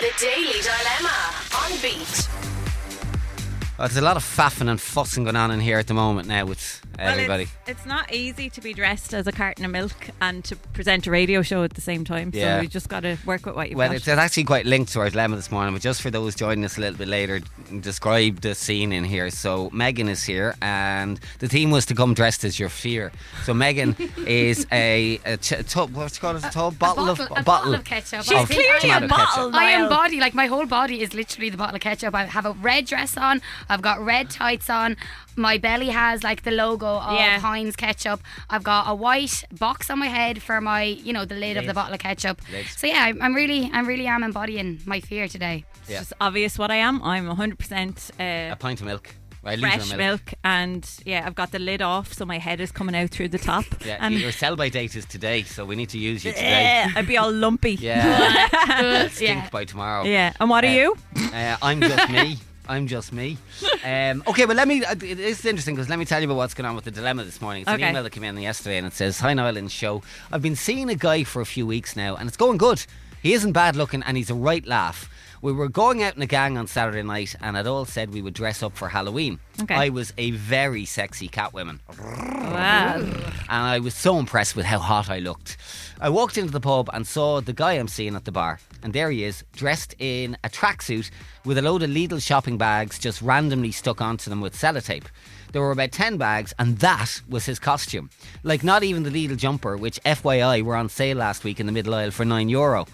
The Daily Dilemma on Beat. Oh, there's a lot of faffing and fussing going on in here at the moment now with everybody. Well, it's, it's not easy to be dressed as a carton of milk and to present a radio show at the same time. Yeah. So you just got to work with what you've well, got. Well, it's actually quite linked to our dilemma this morning, but just for those joining us a little bit later, describe the scene in here. So Megan is here, and the theme was to come dressed as your fear. So Megan is a, a, ch- a tub, what's it called? A tub bottle, bottle, of a bottle of ketchup. She's I clearly tomato a ketchup. bottle. I Niall. embody like my whole body is literally the bottle of ketchup. I have a red dress on. I've got red tights on. My belly has like the logo of Yeah. Heinz ketchup. I've got a white box on my head for my, you know, the lid of the bottle of ketchup. Lid. So yeah, I'm, I'm really, I'm really am embodying my fear today. It's just obvious what I am. I'm 100% A uh, pint of milk. Right, fresh of milk. and yeah, I've got the lid off, so my head is coming out through the top. Yeah, and your sell by date is today, so we need to use you today. Eh, I'd be all lumpy. Yeah, I'll stink Yeah. by tomorrow. Yeah. And what are Uh, you? Uh, I'm just me. I'm just me. Um, okay, but let me. uh, It is interesting because let me tell you about what's going on with the dilemma this morning. It's an email that came in yesterday and it says, "Hi Niall and show. I've been seeing a guy for a few weeks now, and it's going good. He isn't bad looking, and he's a right laugh." We were going out in a gang on Saturday night, and it all said we would dress up for Halloween. Okay. I was a very sexy Catwoman Wow. and I was so impressed with how hot I looked. I walked into the pub and saw the guy I'm seeing at the bar, and there he is, dressed in a tracksuit with a load of Lidl shopping bags just randomly stuck onto them with sellotape. There were about 10 bags, and that was his costume. Like, not even the Lidl jumper, which FYI were on sale last week in the middle aisle for €9. Euro.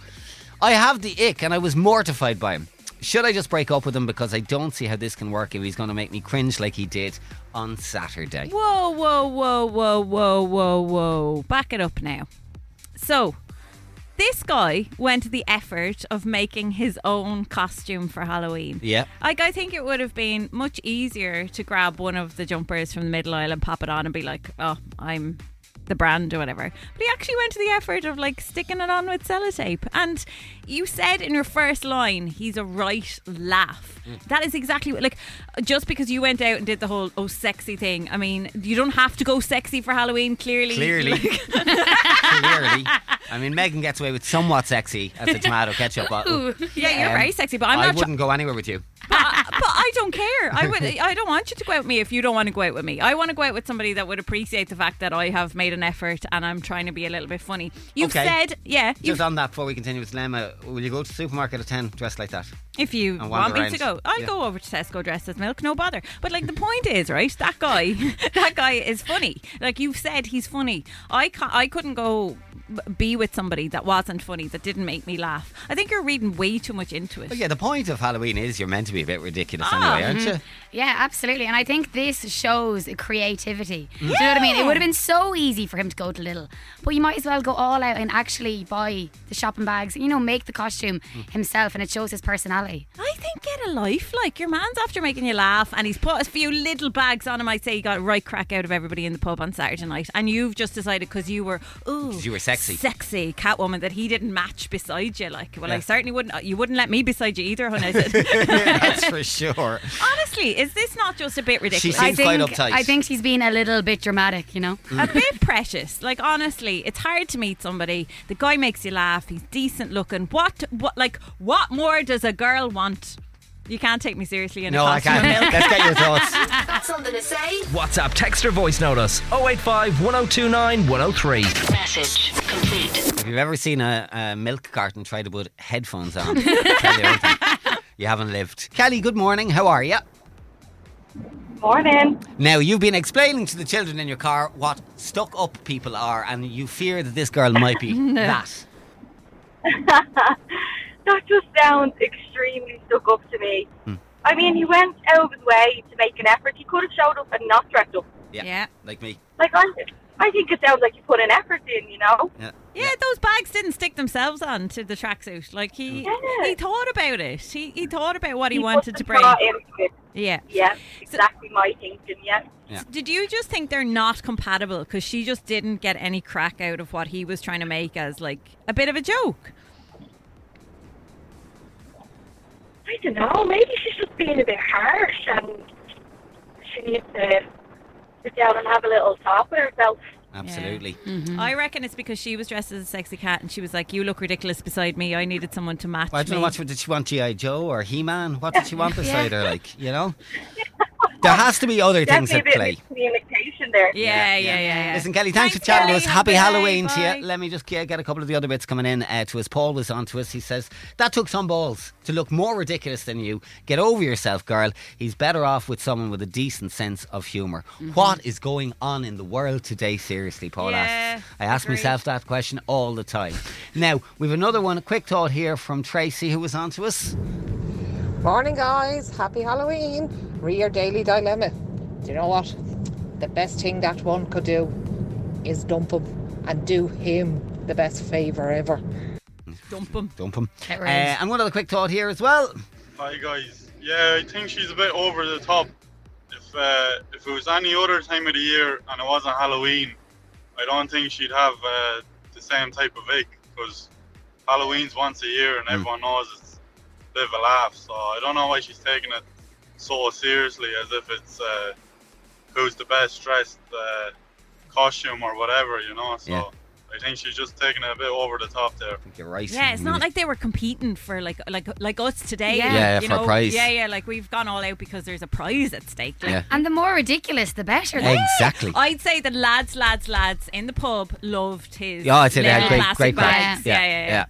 I have the ick, and I was mortified by him. Should I just break up with him because I don't see how this can work if he's going to make me cringe like he did on Saturday? Whoa, whoa, whoa, whoa, whoa, whoa, whoa. Back it up now. So, this guy went to the effort of making his own costume for Halloween. Yeah. Like, I think it would have been much easier to grab one of the jumpers from the middle aisle and pop it on and be like, oh, I'm the brand or whatever. But he actually went to the effort of like sticking it on with sellotape. And you said in your first line, he's a right laugh. Mm. That is exactly what, like, just because you went out and did the whole, oh, sexy thing. I mean, you don't have to go sexy for Halloween, clearly. Clearly. Like, Clearly. I mean, Megan gets away with somewhat sexy as a tomato ketchup bottle. yeah, you're Um, very sexy, but I'm I not. wouldn't go anywhere with you. but, I- but I don't care. I would. I don't want you to go out with me if you don't want to go out with me. I want to go out with somebody that would appreciate the fact that I have made an effort and I'm trying to be a little bit funny. You've Okay. said, yeah. You've, Just on that, before we continue with Lemma, will you go to the supermarket at 10 dressed like that? If you want wander me to go, I'll Yeah. go over to Tesco dressed as milk, no bother. But like the point is, right? That guy, that guy is funny. Like you've said, he's funny. I ca- I couldn't go be with somebody that wasn't funny, that didn't make me laugh. I think you're reading way too much into it. But yeah, the point of Halloween is you're meant to be a bit ridiculous Ah. anyway, aren't you? Yeah, absolutely. And I think this shows creativity. Do you know what I mean? It would have been so easy for him to go to Lidl, but you might as well go all out and actually buy the shopping bags. You know, make the costume himself, and it shows his personality. I think get a life. Like your man's after making you laugh, and he's put a few Lidl bags on him. I'd say he got a right crack out of everybody in the pub on Saturday night, and you've just decided because you were ooh 'Cause you were sexy. sexy Catwoman that he didn't match beside you. Like, well, I certainly wouldn't. You wouldn't let me beside you either, honey. I That's for sure. Honestly, is this not just a bit ridiculous? She I seems quite think uptight. I think she's being a little bit dramatic. You know. a bit precious. Like honestly, it's hard to meet somebody. The guy makes you laugh. He's decent looking. What? What? Like what more does a girl want? You can't take me seriously in No, a I costume of can't. Let's get your thoughts. Got something to say? WhatsApp, text or voice note us 085 1029 103. Message complete. If you've ever seen a, a milk carton try to put headphones on, tell you anything, you haven't lived. Kelly, good morning. How are you? Morning. Now, you've been explaining to the children in your car what stuck up people are, and you fear that this girl might be that. That just sounds extremely stuck up to me. Hmm. I mean, he went out of his way to make an effort. He could have showed up and not dressed up. Yeah. Yeah. Like me. Like, I, I think it sounds like he put an effort in, you know? Yeah. Yeah, those bags didn't stick themselves on to the tracksuit. Like he, Yeah. he thought about it. He, he thought about what he, put wanted to bring. thought. Yeah. Yeah, exactly my thinking, yeah. Yeah. Did you just think they're not compatible because she just didn't get any crack out of what he was trying to make as like a bit of a joke? I don't know, maybe she's just being a bit harsh and she needs to sit down and have a little talk with herself. Absolutely. Mm-hmm. I reckon it's because she was dressed as a sexy cat and she was like, "You look ridiculous beside me. I needed someone to match I don't me." know what did she want, GI Joe or He Man? What did she want beside her? Like you know, there has to be other things at a play. Bit of communication there. yeah, yeah, yeah, yeah. Listen, Kelly, thanks, Thanks, for chatting to us. Happy Bye, Halloween to you. Let me just get get a couple of the other bits coming in uh, to us. Paul was on to us. He says, That took some balls to look more ridiculous than you. Get over yourself, girl. He's better off with someone with a decent sense of humour. Mm-hmm. What is going on in the world today, seriously, Paul Yeah, asks. I ask agreed. myself that question all the time. Now, we've another one, a quick thought here from Tracy, who was on to us. Morning, guys. Happy Halloween. Rear daily dilemma. Do you know what? The best thing that one could do is dump him and do him the best favour ever. Dump 'em. Dump him. Get Uh, and one other quick thought here as well. Hi guys. Yeah, I think she's a bit over the top. If uh, if it was any other time of the year and it wasn't Halloween, I don't think she'd have uh, the same type of ache because Halloween's once a year and everyone knows it's a bit of a laugh. So I don't know why she's taking it so seriously as if it's uh, who's the best dressed uh, costume or whatever, you know. So Yeah. I think she's just taking it a bit over the top there. I think you're right. Yeah, it's not like they were competing for like like like us today. Yeah. Yeah, you for a prize. Yeah, yeah, like we've gone all out because there's a prize at stake. Like, Yeah. And the more ridiculous, the better. Exactly. I'd say the lads, lads, lads in the pub loved his. Yeah, I'd say they had little great, plastic great bags. bags. Yeah, yeah, yeah.